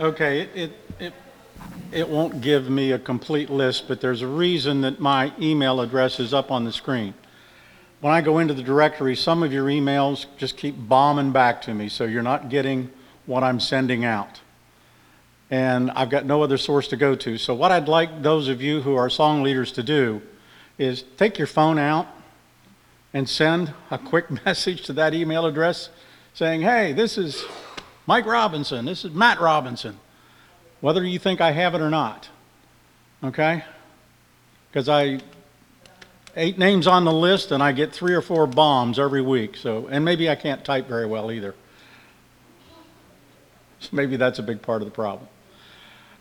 Okay, it, it, it, won't give me a complete list, but there's a reason that my email address is up on the screen. When I go into the directory, some of your emails just keep bombing back to me, so you're not getting what I'm sending out. And I've got no other source to go to. So what I'd like those of you who are song leaders to do is take your phone out and send a quick message to that email address saying, hey, this is Mike Robinson, this is Matt Robinson, whether you think I have it or not. Okay? Because I, eight names on the list and I get three or four bombs every week. So, and maybe I can't type very well either. So maybe that's a big part of the problem.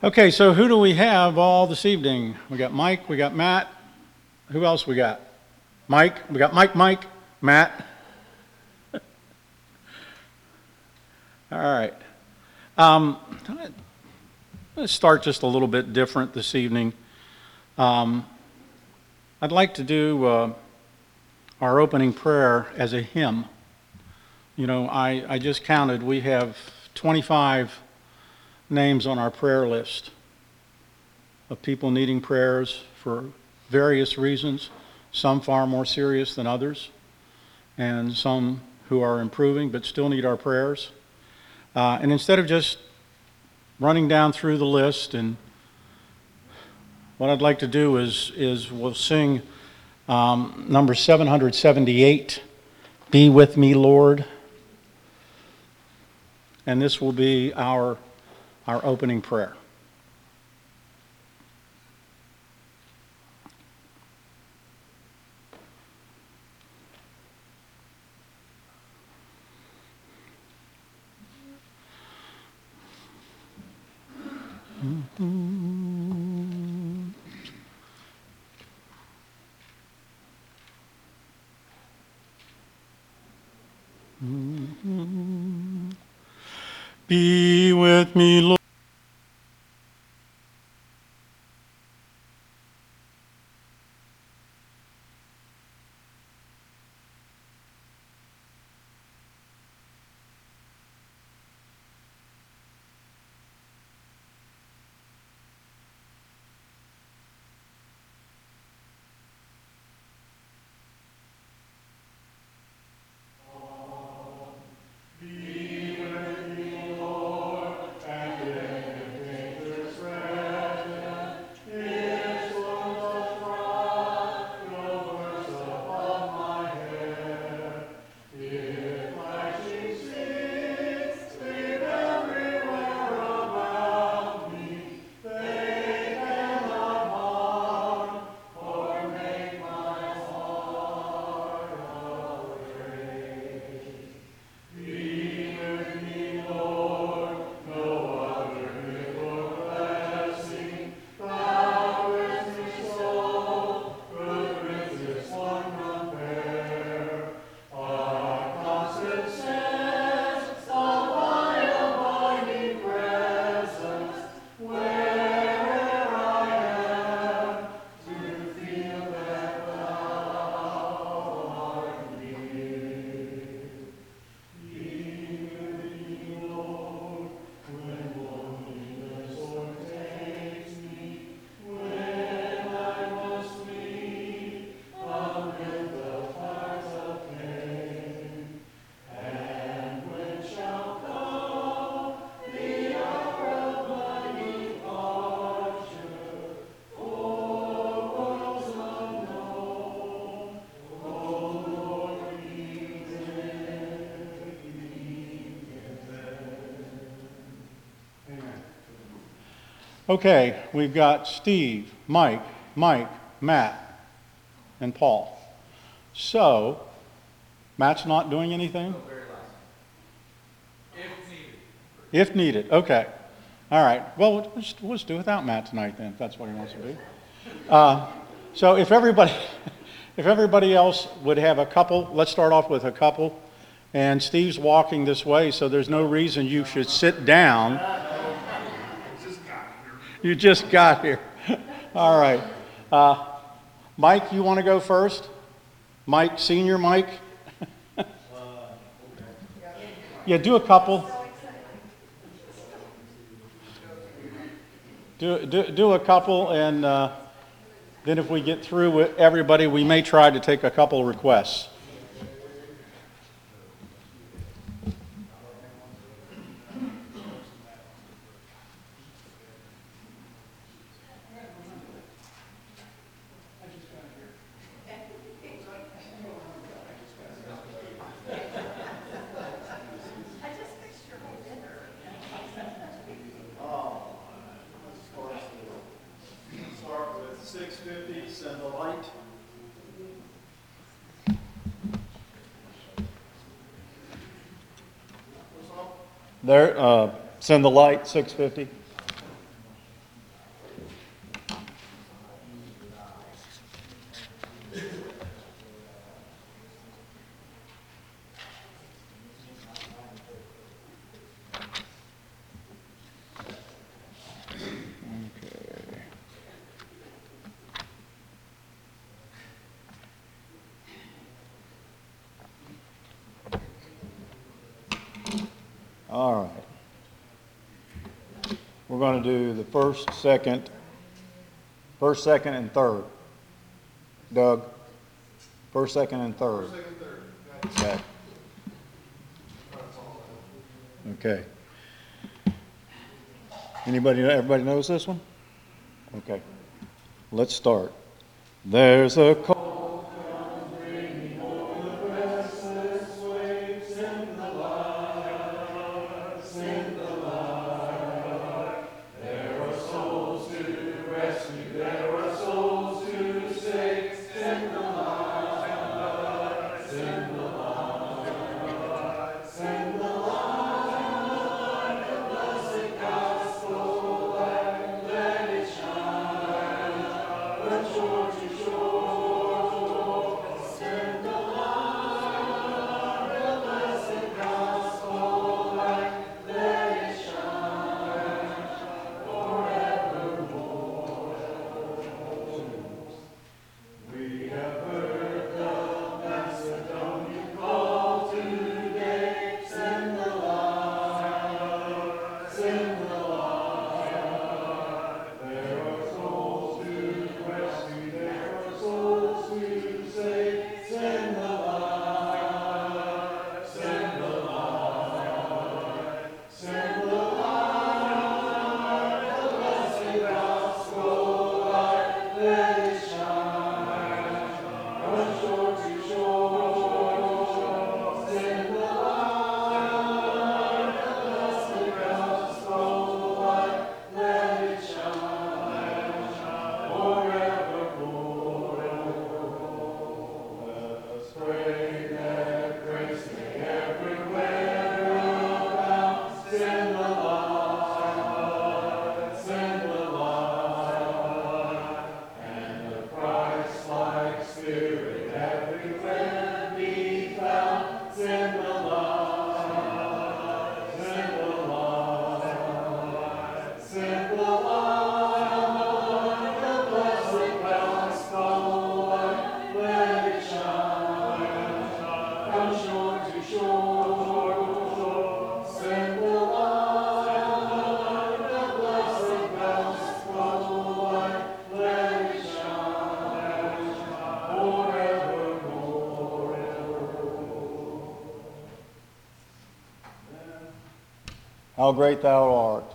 Okay, so who do we have all this evening? We got Mike, we got Matt. Who else we got? Mike, we got Mike, Mike, Matt. All right. Um, let's start just a little bit different this evening. Um, I'd like to do uh, our opening prayer as a hymn. You know, I, I just counted, we have 25 names on our prayer list of people needing prayers for various reasons, some far more serious than others, and some who are improving but still need our prayers. Uh, and instead of just running down through the list, and what I'd like to do is, is we'll sing um, number 778, Be With Me, Lord. And this will be our, our opening prayer. Be with me, Lord. Okay, we've got Steve, Mike, Mike, Matt, and Paul. So, Matt's not doing anything? If needed, If needed, okay. All right, well, we'll just, we'll just do without Matt tonight then, if that's what he wants to do. Uh, so if everybody, if everybody else would have a couple, let's start off with a couple. And Steve's walking this way, so there's no reason you should sit down. You just got here. All right. Uh, Mike, you want to go first? Mike, senior Mike? yeah, do a couple. do, do, do a couple, and uh, then if we get through with everybody, we may try to take a couple requests. There, uh, send the light, 650. All right. We're going to do the first, second, first, second, and third. Doug? First, second, and third. Okay. Okay. Anybody, everybody knows this one? Okay. Let's start. There's a cold How great thou art.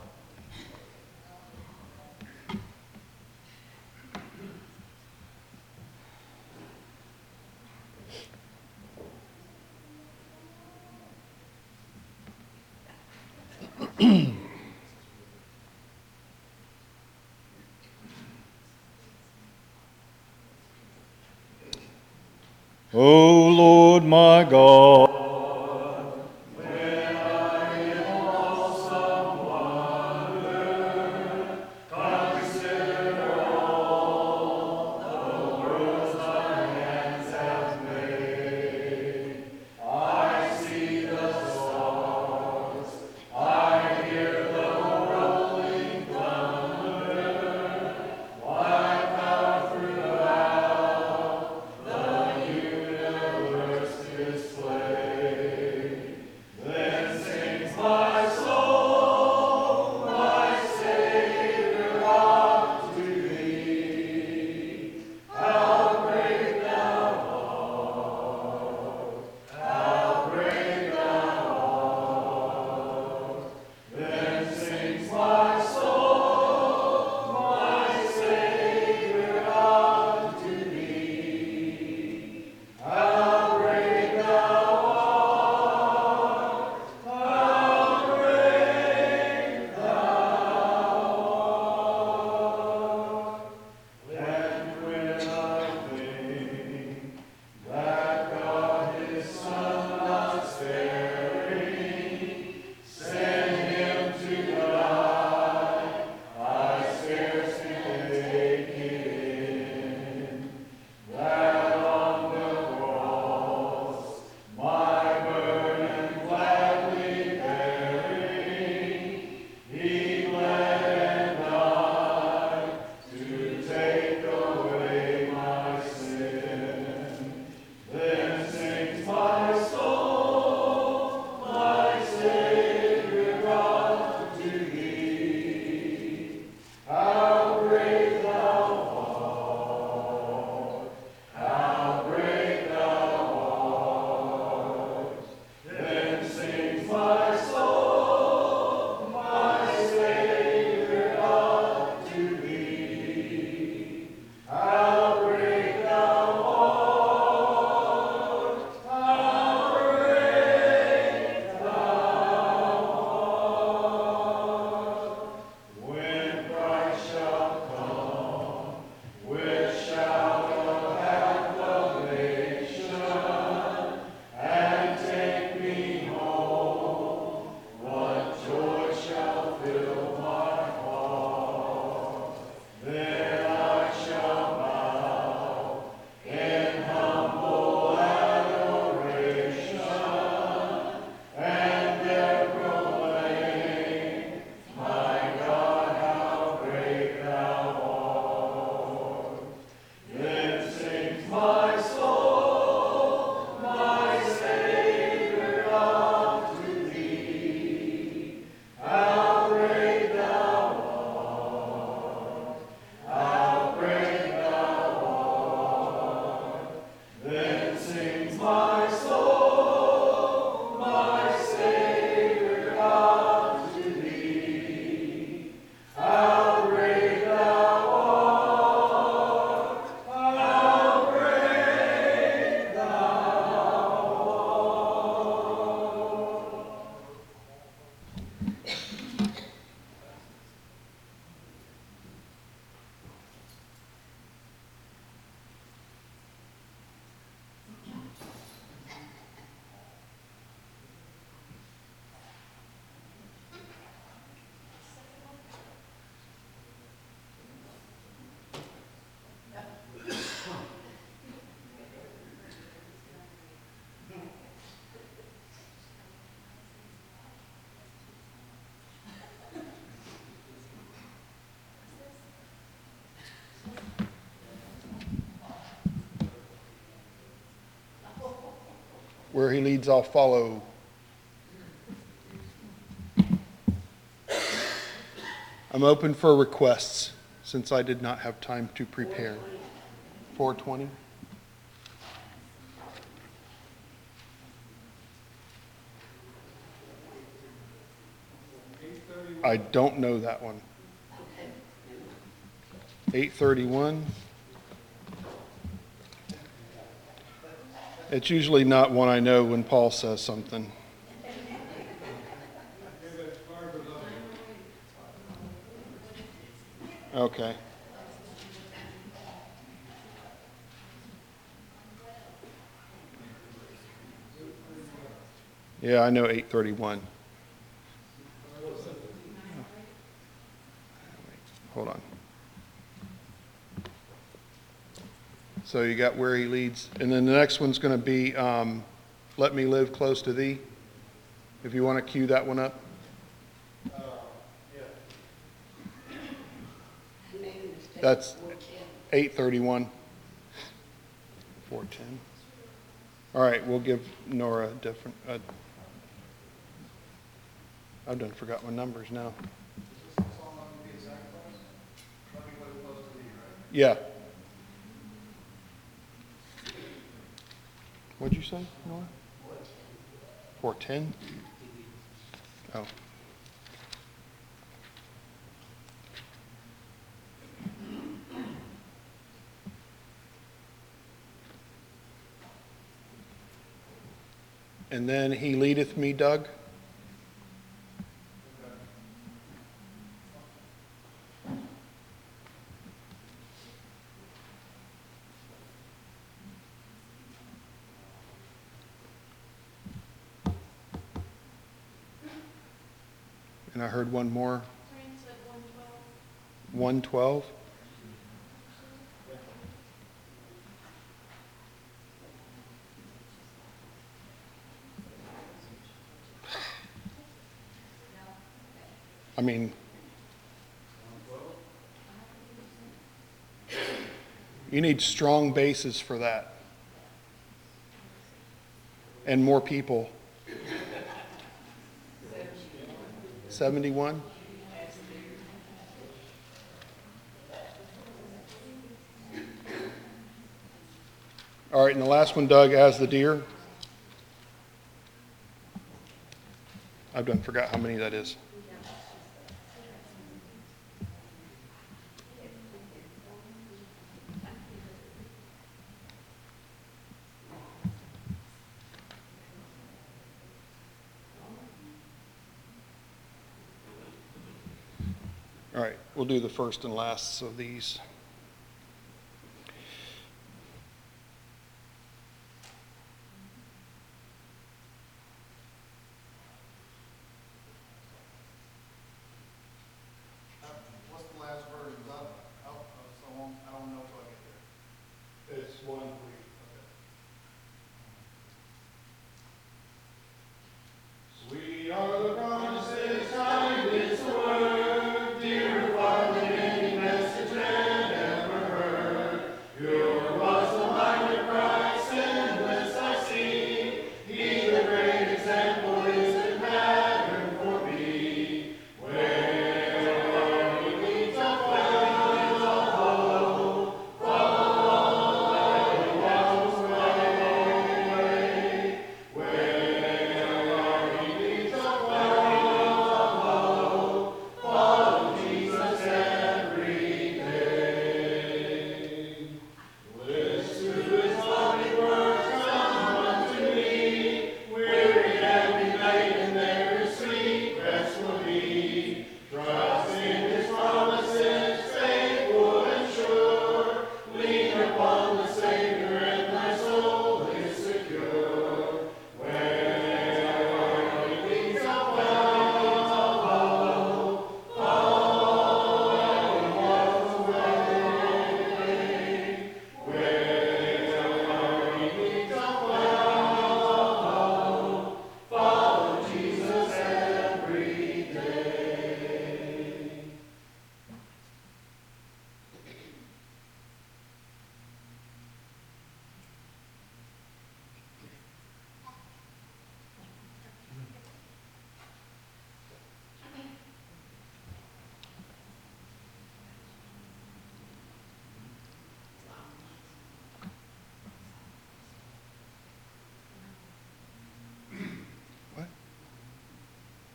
O Lord Where he leads, I'll follow. I'm open for requests, since I did not have time to prepare. 420? I don't know that one. 831? It's usually not one I know when Paul says something. Okay. Yeah, I know 831. Hold on. So you got where he leads, and then the next one's going to be, um, let me live close to thee. If you want to cue that one up. That's 831. 410. All right, we'll give Nora a different, uh, I've done forgot my numbers now. Yeah. What'd you say, Nora? 410? Oh. And then he leadeth me, Doug? And I heard one more, Frank said one twelve. 112? I mean, you need strong basses for that. And more people. 71? All right, and the last one, Doug, as the deer. I've done forgot how many that is. All right, we'll do the first and lasts of these.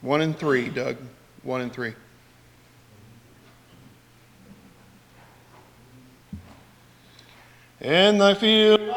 One and three, Doug. One and three. In I field.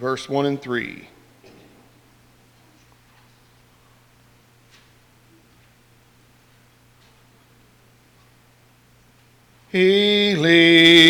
verse 1 and 3. He leads.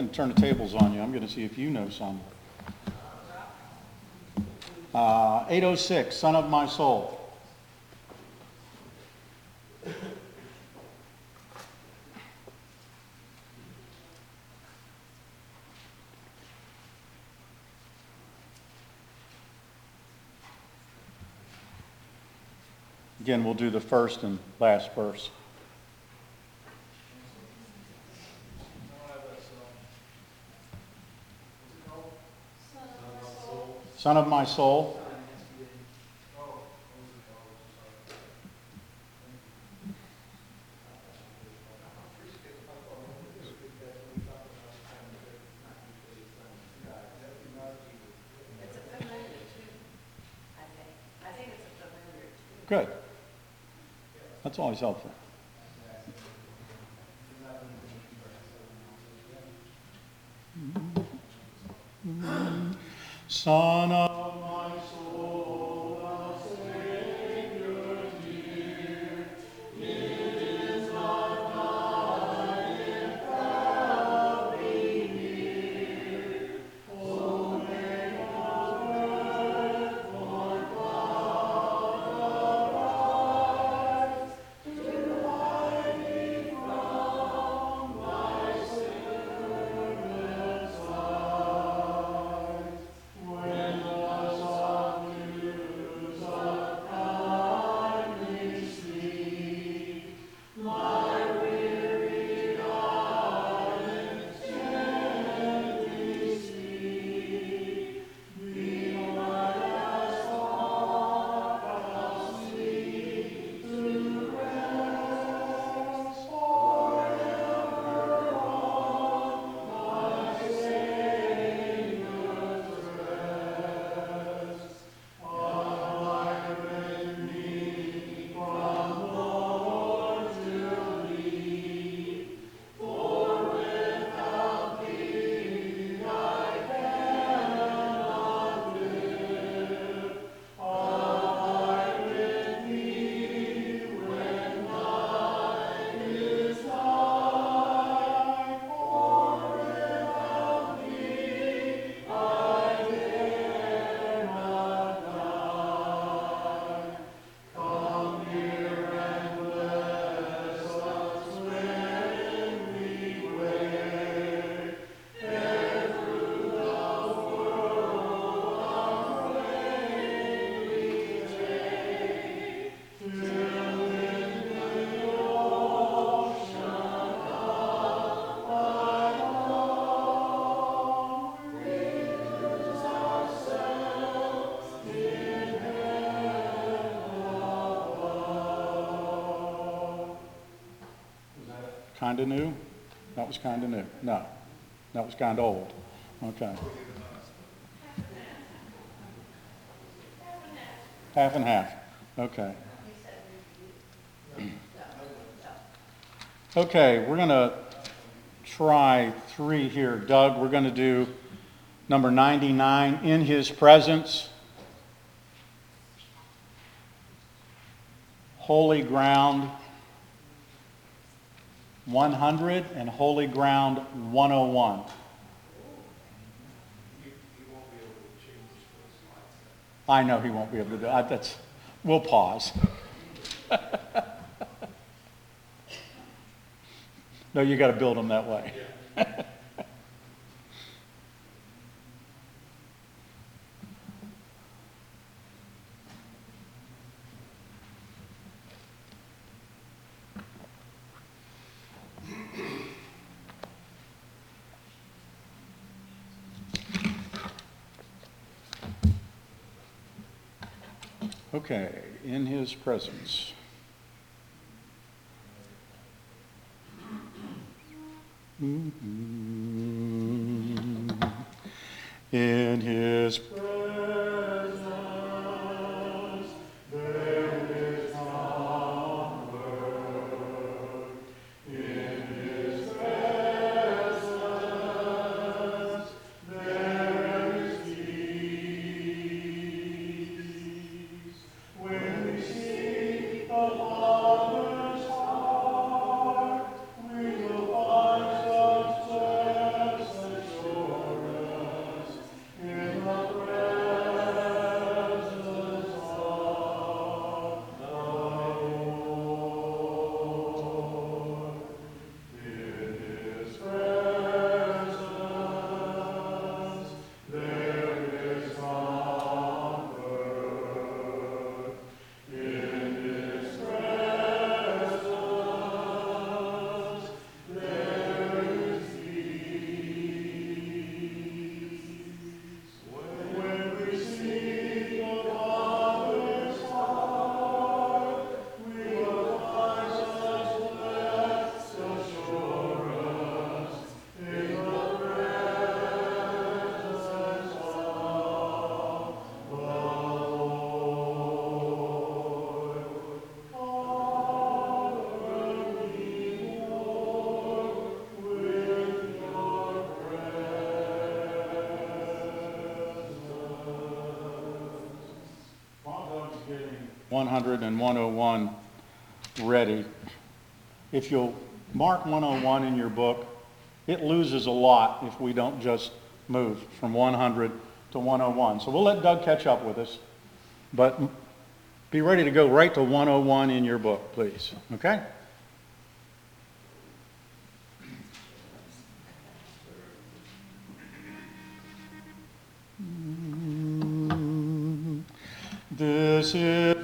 going to turn the tables on you. I'm going to see if you know some. Uh, 806, Sun of My Soul. Again, we'll do the first and last verse. Sun of my soul. It's a familiar tune, I think. I think it's a familiar tune. Good. That's always helpful. Kind of new? That was kind of new. No, that was kind of old. Okay. Half and half. Okay. Okay, we're going to try three here. Doug, we're going to do number 99, In His Presence. Holy Ground 100 and Holy Ground 101. I know he won't be able to do it. That's, we'll pause. No, you got to build them that way. Okay, in his presence. In 100 and 101 ready. If you'll mark 101 in your book, it loses a lot if we don't just move from 100 to 101. So we'll let Doug catch up with us, but be ready to go right to 101 in your book, please, okay? This is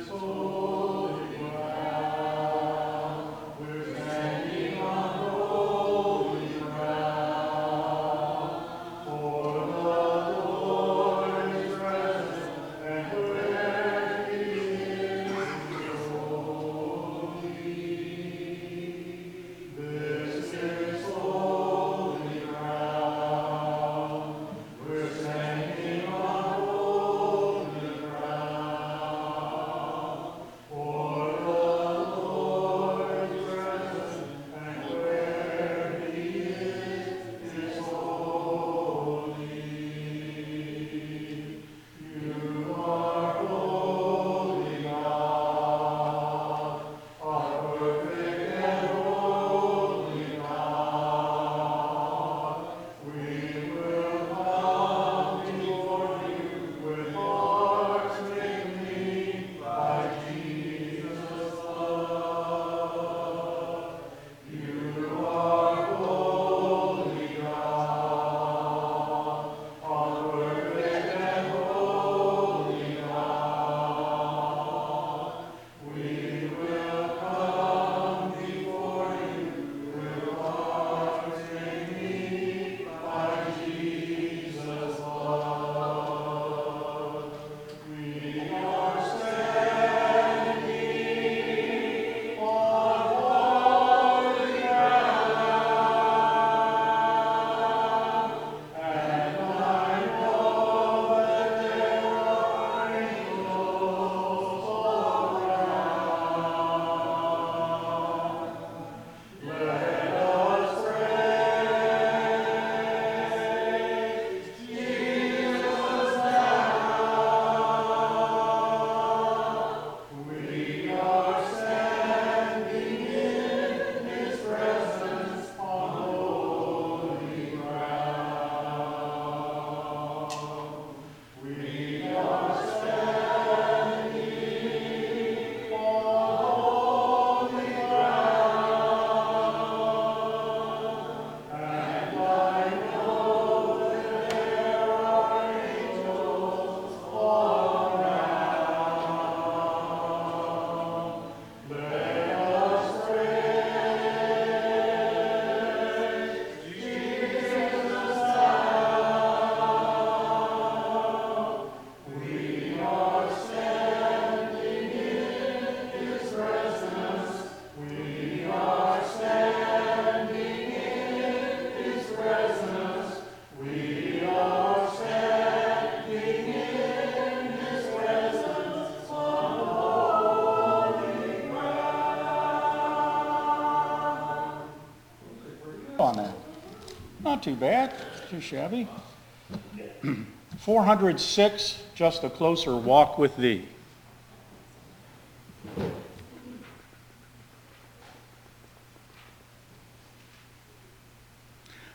Not too bad, too shabby. 406, just a closer walk with thee.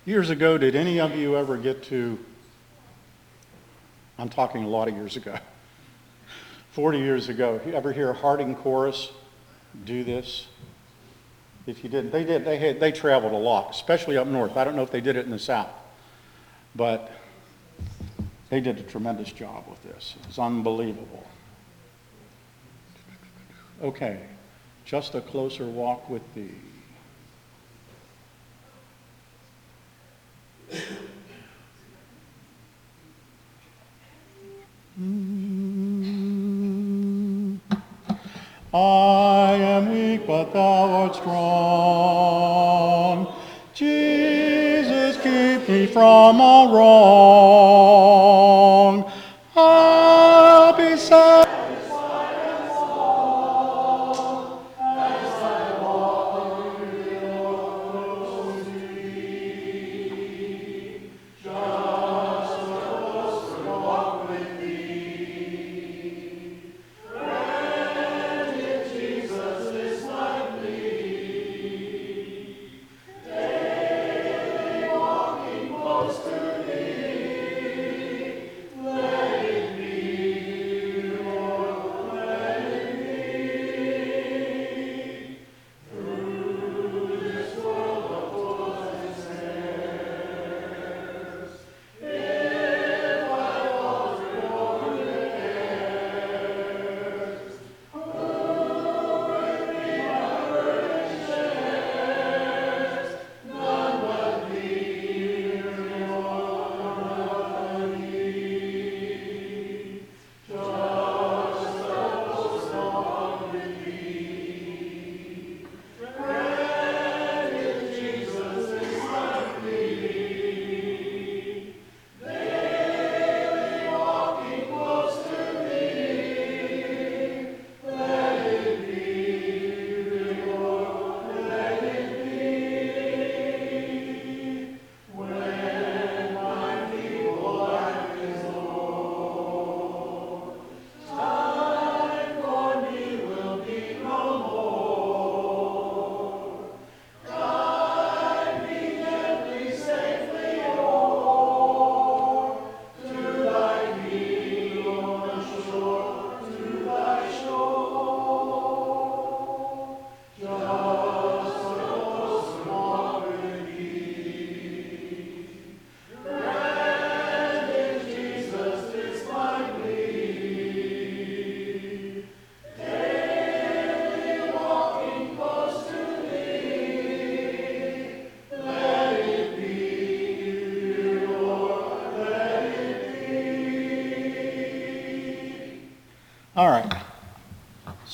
Years ago, did any of you ever get to, I'm talking a lot of years ago, 40 years ago, you ever hear Harding Chorus do this? If you didn't, they did, they had, they traveled a lot, especially up north. I don't know if they did it in the south. But they did a tremendous job with this. It's unbelievable. Okay, just a closer walk with thee. Mm. I am weak, but thou art strong. Jesus, keep me from all wrong.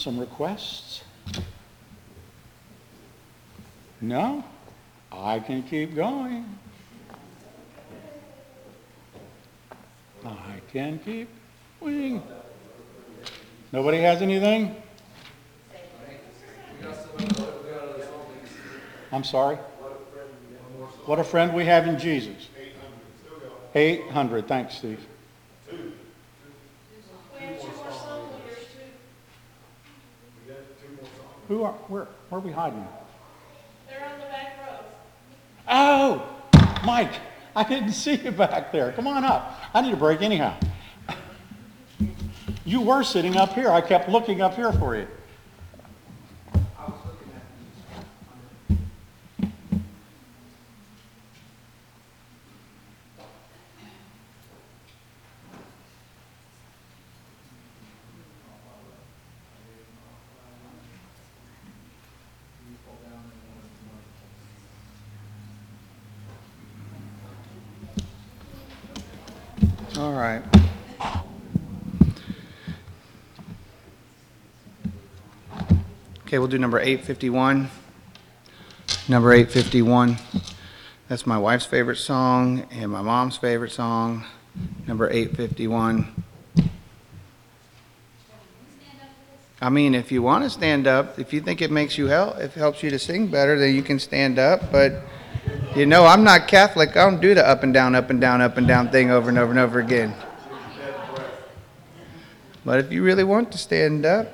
Some requests? No? I can keep going. I can keep going. Nobody has anything? I'm sorry? What a friend we have in Jesus. 800, thanks, Steve. Who are, where, where are we hiding? They're on the back row. Oh, Mike, I didn't see you back there. Come on up. I need a break anyhow. You were sitting up here. I kept looking up here for you. All right. Okay, we'll do number 851. Number 851. That's my wife's favorite song and my mom's favorite song. Number 851. I mean, if you want to stand up, if you think it makes you help, if it helps you to sing better, then you can stand up. But you know, I'm not Catholic. I don't do the up and down, up and down, up and down thing over and over and over again. But if you really want to stand up,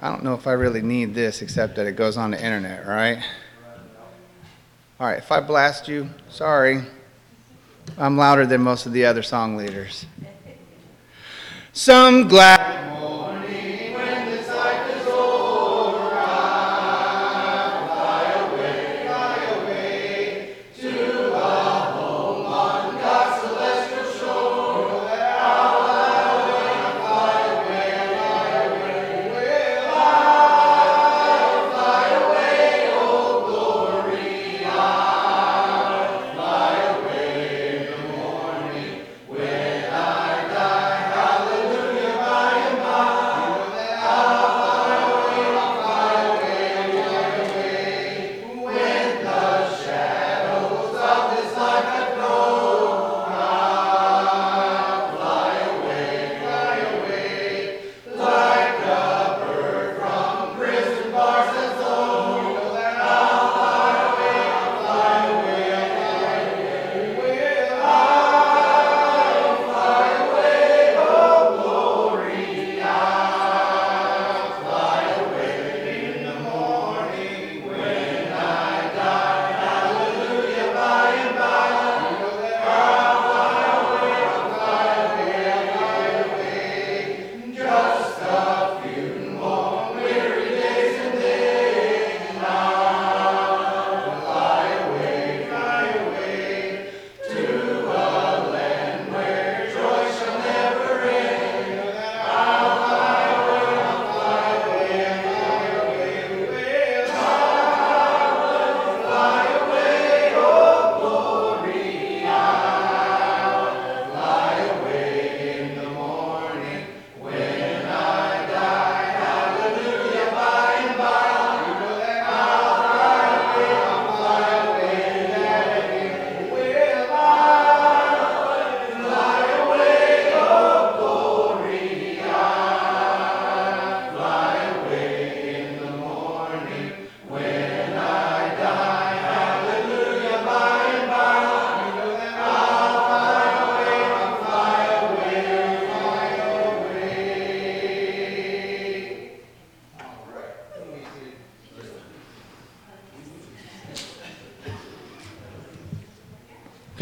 I don't know if I really need this except that it goes on the internet, right? All right, if I blast you, sorry. I'm louder than most of the other song leaders. Some glad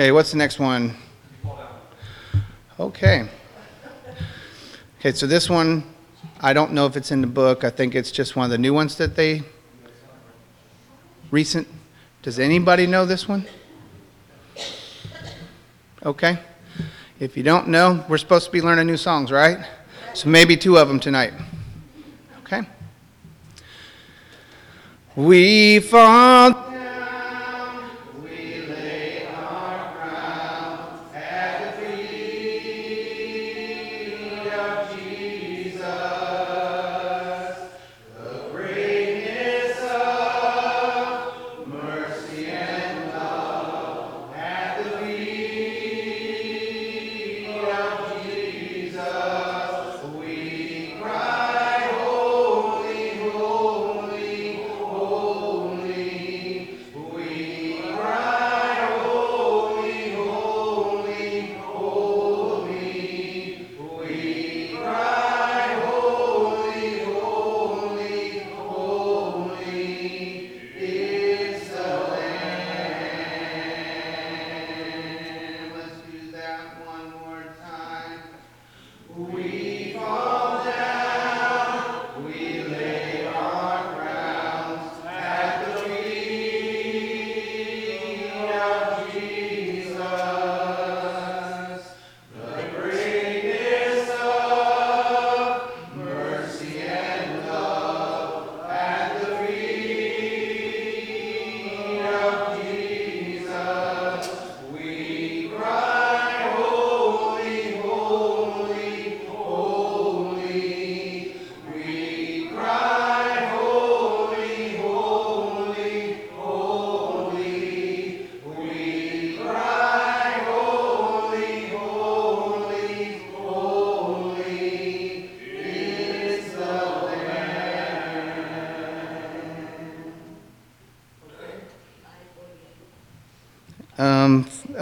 Okay, what's the next one? Okay. Okay, so this one, I don't know if it's in the book. I think it's just one of the new ones that they recent. Does anybody know this one? Okay. If you don't know, we're supposed to be learning new songs, right? So maybe two of them tonight. Okay. We fall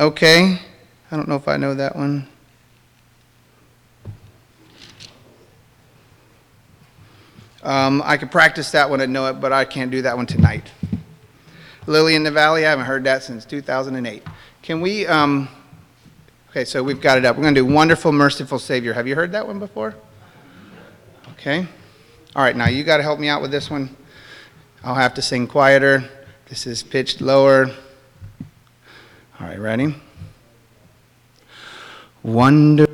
okay. I don't know if I know that one. Um, I could practice that one and know it, but I can't do that one tonight. Lily in the Valley, I haven't heard that since 2008. Can we, um, okay, so we've got it up. We're going to do Wonderful, Merciful Savior. Have you heard that one before? Okay. All right, now you got to help me out with this one. I'll have to sing quieter. This is pitched lower. Ready? Wonderful,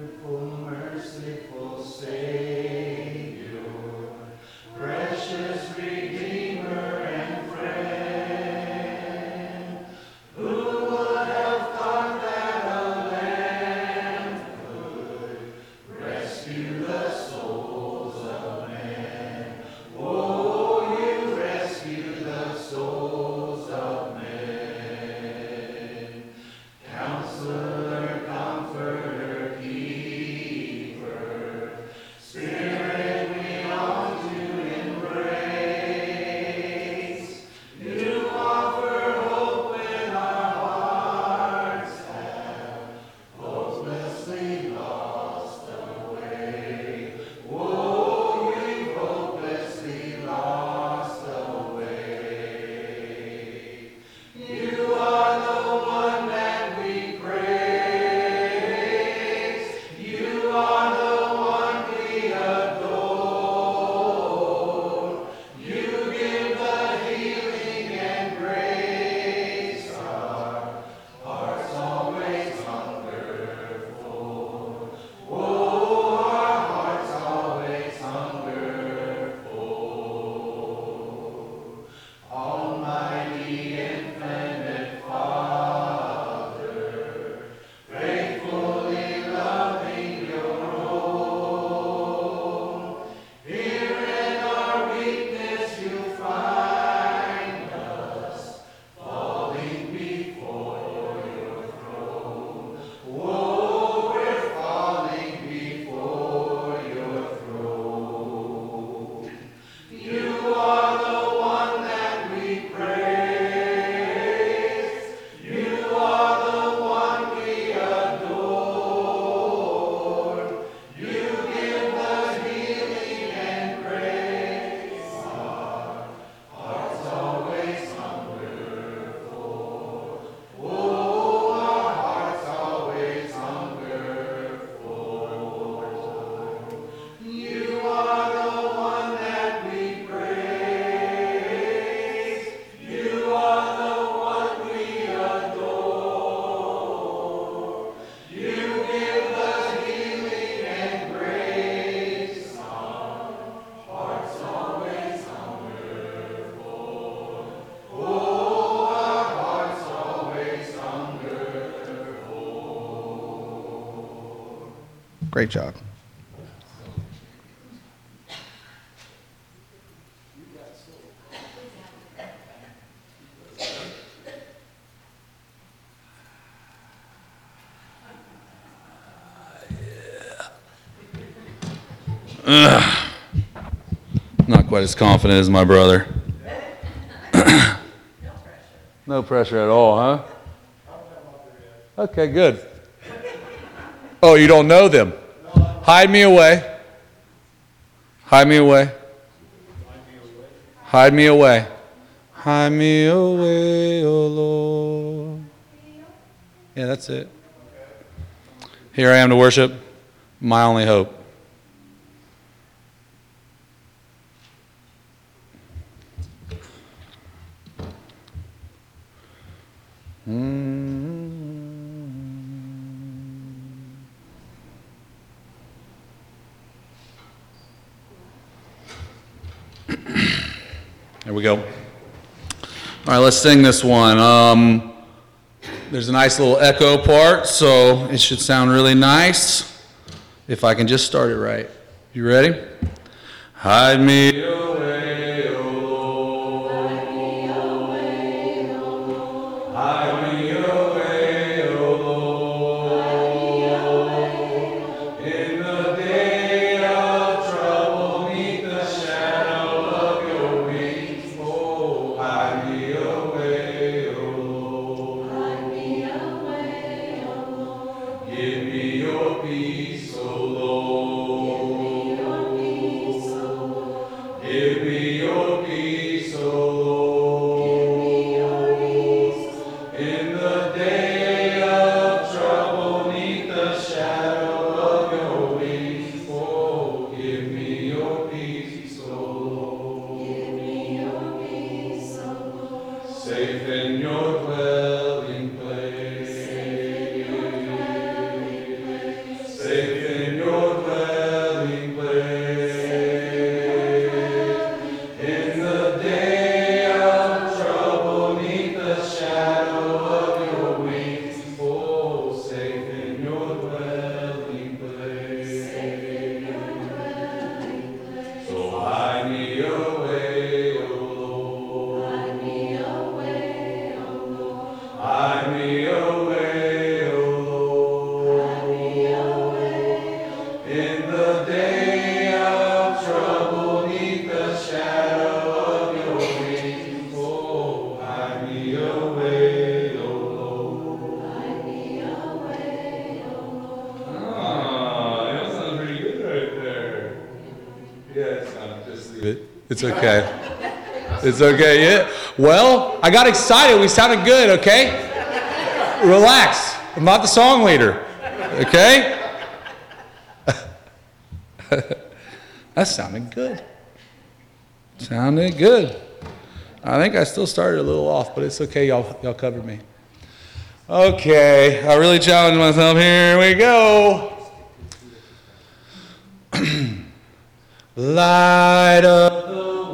Great job. Not quite as confident as my brother. no pressure at all, huh? Okay, good. Oh, you don't know them? Hide me away. Hide me away. Hide me away. Hide me away, oh Lord. Yeah, that's it. Here I am to worship, my only hope. There we go. All right, let's sing this one. Um, there's a nice little echo part, so it should sound really nice if I can just start it right. You ready? Hide me away, it. It's okay. It's okay, yeah? Well, I got excited. We sounded good, okay? Relax. I'm not the song leader, okay? that sounded good. Sounded good. I think I still started a little off, but it's okay. Y'all, y'all covered me. Okay, I really challenged myself. Here we go. light of the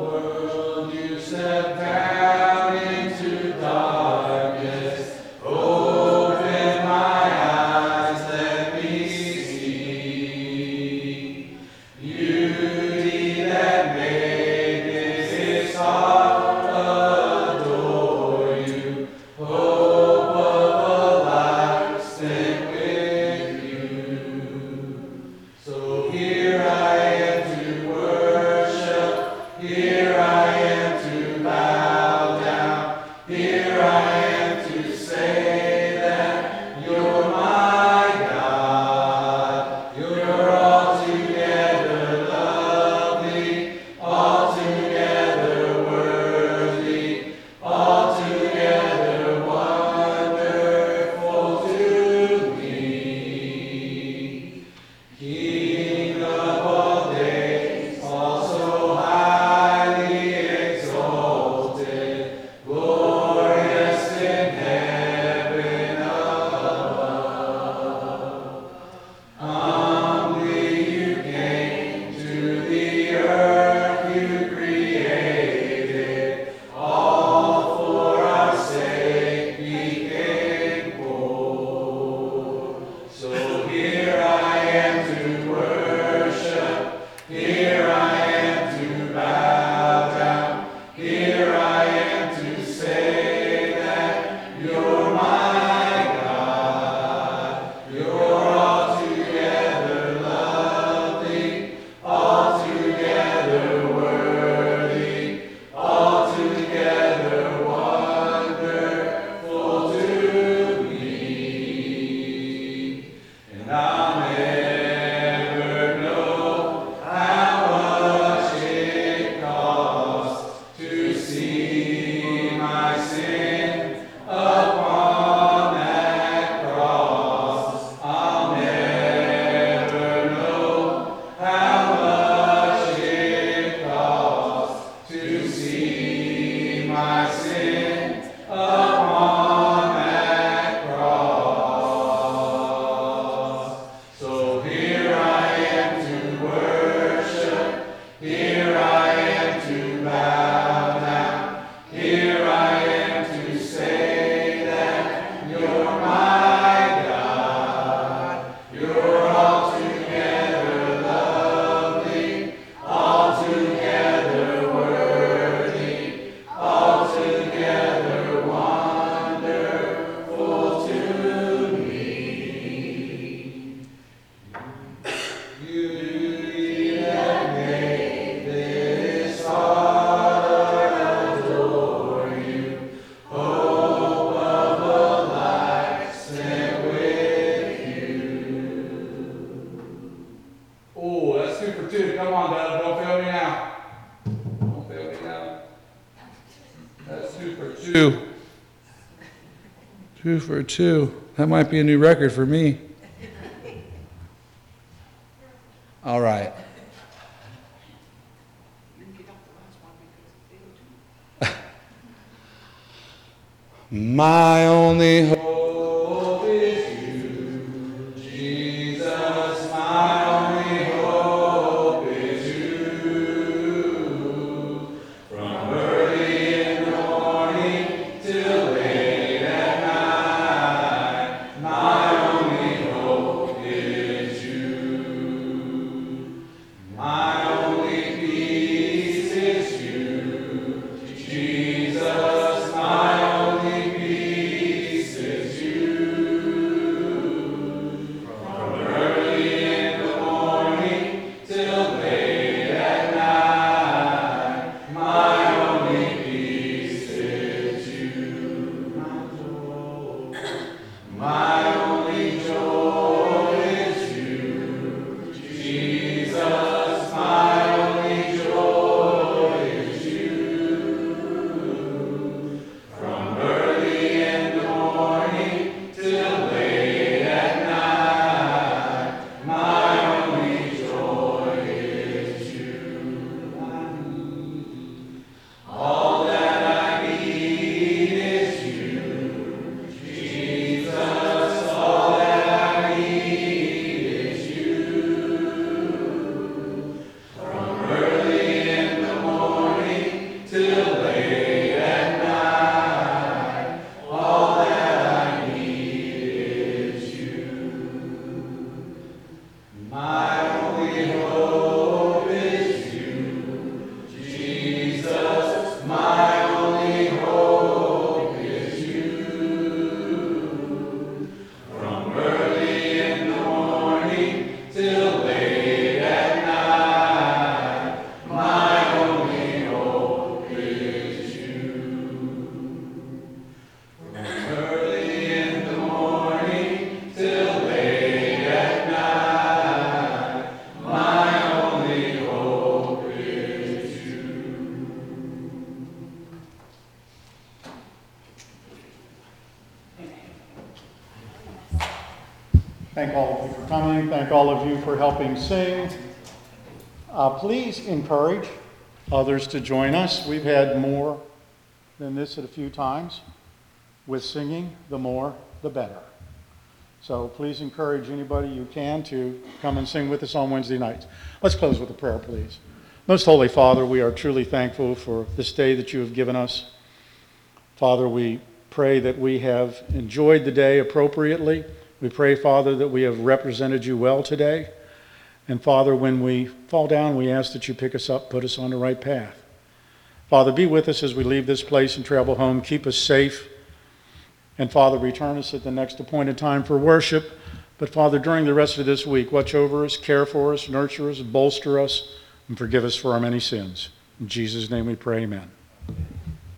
Two for two. That might be a new record for me. All of you for helping sing. Uh, please encourage others to join us. We've had more than this at a few times. With singing, the more, the better. So please encourage anybody you can to come and sing with us on Wednesday nights. Let's close with a prayer, please. Most Holy Father, we are truly thankful for this day that you have given us. Father, we pray that we have enjoyed the day appropriately. We pray, Father, that we have represented you well today. And Father, when we fall down, we ask that you pick us up, put us on the right path. Father, be with us as we leave this place and travel home. Keep us safe. And Father, return us at the next appointed time for worship. But Father, during the rest of this week, watch over us, care for us, nurture us, bolster us, and forgive us for our many sins. In Jesus' name we pray, amen.